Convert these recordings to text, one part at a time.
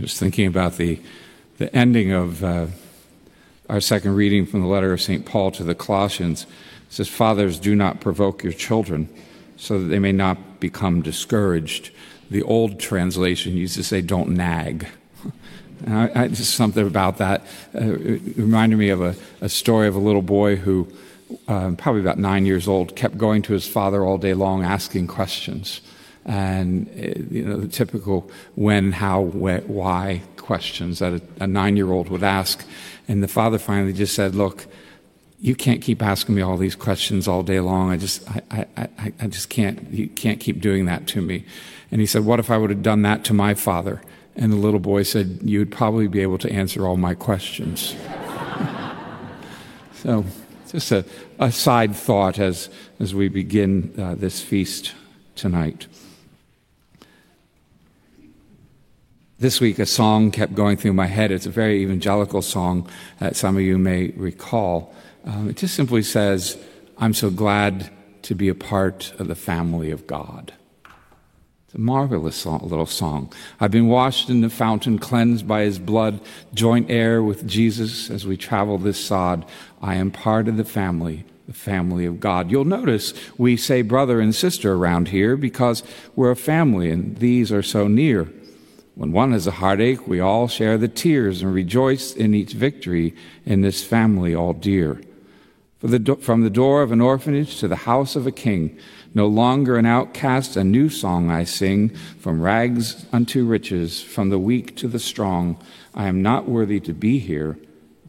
Just thinking about the, the ending of uh, our second reading from the letter of St. Paul to the Colossians. It says, Fathers, do not provoke your children so that they may not become discouraged. The old translation used to say, don't nag. I, I, just something about that uh, reminded me of a, a, story of a little boy who, uh, probably about nine years old, kept going to his father all day long asking questions and uh, you know the typical when, how, why questions that a, a nine-year-old would ask. And the father finally just said, "Look, you can't keep asking me all these questions all day long. I just, I, I, I just can't. You can't keep doing that to me." And he said, "What if I would have done that to my father?" And the little boy said, "You'd probably be able to answer all my questions." so, just a, a, side thought as as we begin uh, this feast tonight. This week, a song kept going through my head. It's a very evangelical song that some of you may recall. Um, it just simply says, I'm so glad to be a part of the family of God. It's a marvelous song, little song. I've been washed in the fountain, cleansed by his blood, joint heir with Jesus as we travel this sod. I am part of the family, the family of God. You'll notice we say brother and sister around here because we're a family and these are so near. When one has a heartache, we all share the tears and rejoice in each victory in this family all dear. From the door of an orphanage to the house of a king, no longer an outcast, a new song I sing, from rags unto riches, from the weak to the strong. I am not worthy to be here,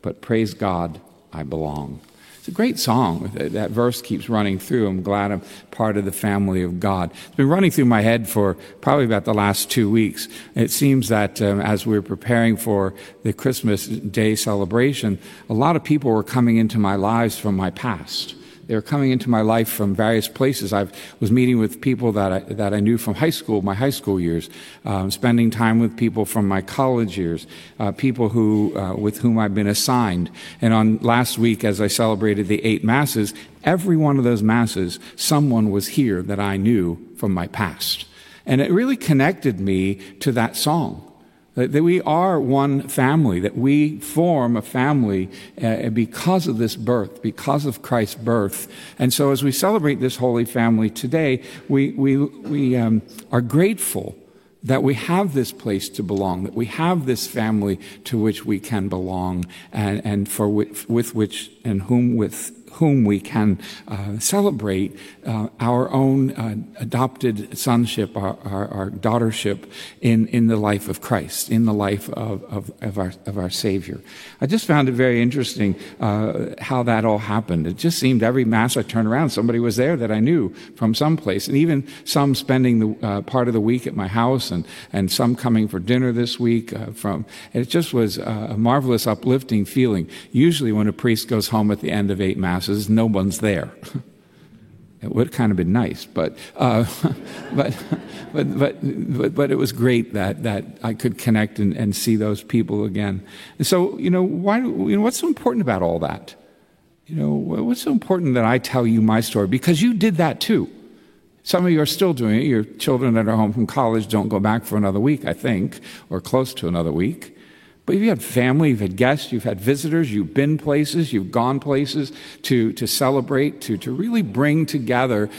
but praise God, I belong. It's a great song. That verse keeps running through. I'm glad I'm part of the family of God. It's been running through my head for probably about the last two weeks. It seems that um, as we we're preparing for the Christmas Day celebration, a lot of people were coming into my lives from my past. They were coming into my life from various places. I was meeting with people that I, that I knew from high school, my high school years, um, spending time with people from my college years, uh, people who, uh, with whom I've been assigned. And on last week, as I celebrated the eight masses, every one of those masses, someone was here that I knew from my past. And it really connected me to that song. That we are one family, that we form a family uh, because of this birth, because of Christ's birth. And so as we celebrate this holy family today, we, we, we um, are grateful that we have this place to belong, that we have this family to which we can belong, and, and for with, with which and whom with whom we can uh, celebrate uh, our own uh, adopted sonship, our, our, our, daughtership in, in the life of Christ, in the life of, of, of, our, of our Savior. I just found it very interesting uh, how that all happened. It just seemed every Mass I turned around, somebody was there that I knew from some place, and even some spending the uh, part of the week at my house, and, and some coming for dinner this week uh, from. It just was a marvelous, uplifting feeling. Usually, when a priest goes home at the end of eight Masses, no one's there. it would have kind of been nice, but, uh, but, but, but, but, but, it was great that, that I could connect and, and see those people again. And so, you know, why, you know, what's so important about all that? You know, what's so important that I tell you my story? Because you did that too. Some of you are still doing it. Your children that are home from college don't go back for another week, I think, or close to another week. But if you've had family, you've had guests, you've had visitors, you've been places, you've gone places to, to celebrate, to, to really bring together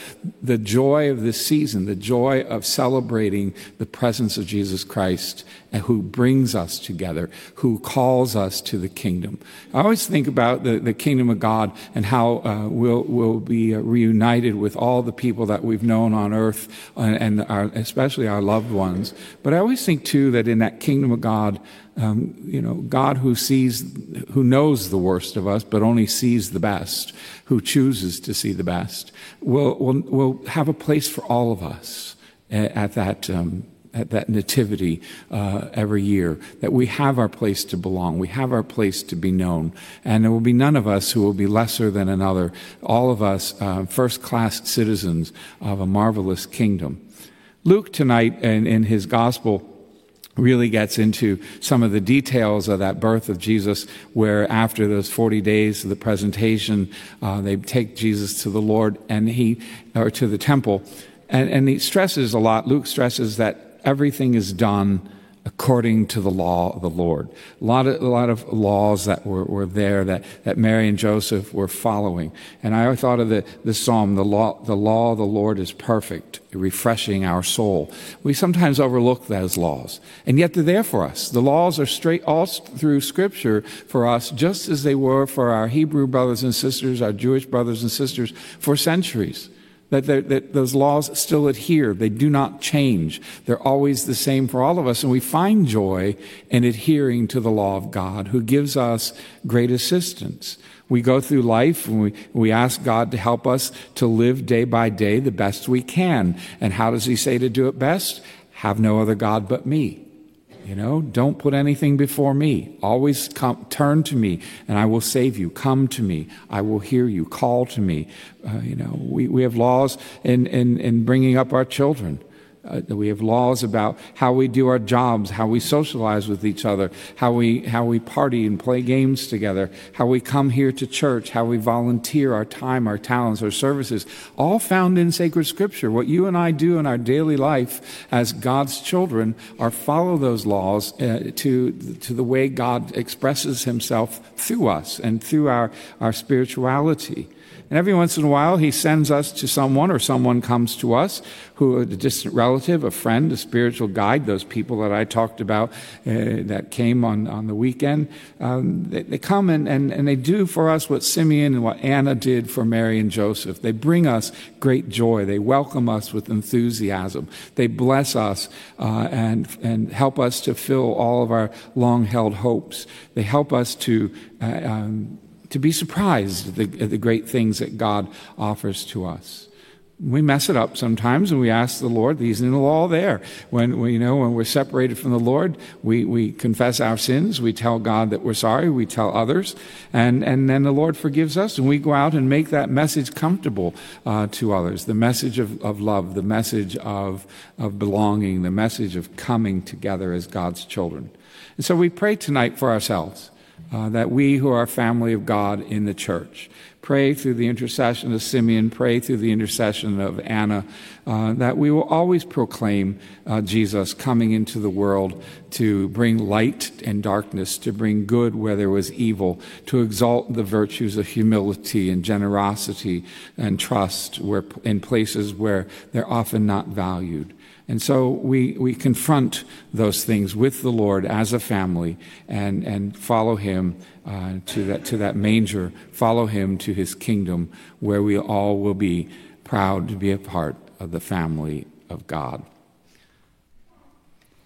the joy of this season, the joy of celebrating the presence of Jesus Christ and who brings us together, who calls us to the kingdom. I always think about the, the kingdom of God and how uh, we'll, we'll be uh, reunited with all the people that we've known on earth and, and our, especially our loved ones. But I always think too that in that kingdom of God, um, you know, God who sees, who knows the worst of us, but only sees the best, who chooses to see the best, will, will, will have a place for all of us at, at that, um, at that nativity uh, every year, that we have our place to belong, we have our place to be known, and there will be none of us who will be lesser than another. All of us, uh, first class citizens of a marvelous kingdom. Luke tonight in, in his gospel really gets into some of the details of that birth of Jesus, where after those 40 days of the presentation, uh, they take Jesus to the Lord and he, or to the temple. And, and he stresses a lot, Luke stresses that everything is done according to the law of the Lord. A lot of, a lot of laws that were, were there that, that Mary and Joseph were following. And I thought of the, the psalm, the law, the law of the Lord is perfect, refreshing our soul. We sometimes overlook those laws, and yet they're there for us. The laws are straight all through Scripture for us, just as they were for our Hebrew brothers and sisters, our Jewish brothers and sisters for centuries that, that those laws still adhere. They do not change. They're always the same for all of us. And we find joy in adhering to the law of God, who gives us great assistance. We go through life and we, we ask God to help us to live day by day the best we can. And how does He say to do it best? Have no other God but me. You know, don't put anything before me. Always come, turn to me and I will save you. Come to me. I will hear you. Call to me. Uh, you know, we, we have laws in, in, in bringing up our children. Uh, we have laws about how we do our jobs, how we socialize with each other, how we, how we party and play games together, how we come here to church, how we volunteer our time, our talents, our services, all found in sacred scripture. What you and I do in our daily life as God's children are follow those laws uh, to, to the way God expresses himself through us and through our, our spirituality. And every once in a while, he sends us to someone, or someone comes to us who a distant relative, a friend, a spiritual guide, those people that I talked about uh, that came on, on the weekend. Um, they, they, come and, and, and they do for us what Simeon and what Anna did for Mary and Joseph. They bring us great joy. They welcome us with enthusiasm. They bless us uh, and, and help us to fill all of our long held hopes. They help us to. Uh, um, to be surprised at the, at the great things that God offers to us. We mess it up sometimes and we ask the Lord, He's in the law there. When we, you know, when we're separated from the Lord, we, we confess our sins, we tell God that we're sorry, we tell others, and, and then the Lord forgives us and we go out and make that message comfortable uh, to others. The message of, of love, the message of, of belonging, the message of coming together as God's children. And so we pray tonight for ourselves uh, that we who are family of God in the church pray through the intercession of Simeon, pray through the intercession of Anna, uh, that we will always proclaim uh, Jesus coming into the world to bring light and darkness, to bring good where there was evil, to exalt the virtues of humility and generosity and trust where, in places where they're often not valued. And so we, we confront those things with the Lord as a family and, and follow Him uh, to, that, to that manger, follow Him to His kingdom where we all will be proud to be a part of the family of God.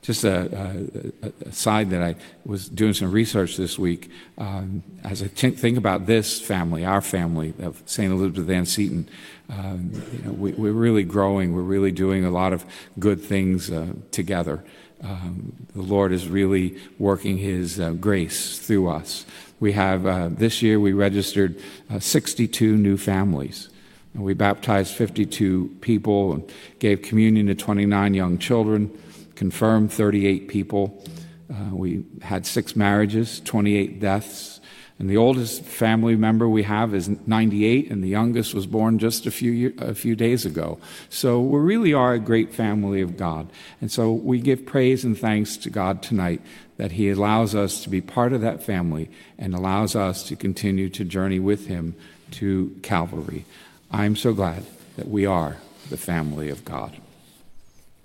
Just a, a, a, side that I was doing some research this week um, as I think about this family, our family of St. Elizabeth Ann Seton. Um, you know, we, are really growing. We're really doing a lot of good things uh, together. Um, the Lord is really working His uh, grace through us. We have uh, this year we registered uh, 62 new families. And We baptized 52 people and gave communion to 29 young children confirmed 38 people. Uh, we had six marriages, 28 deaths. And the oldest family member we have is 98, and the youngest was born just a few, year, a few days ago. So we really are a great family of God. And so we give praise and thanks to God tonight that He allows us to be part of that family and allows us to continue to journey with Him to Calvary. I'm so glad that we are the family of God.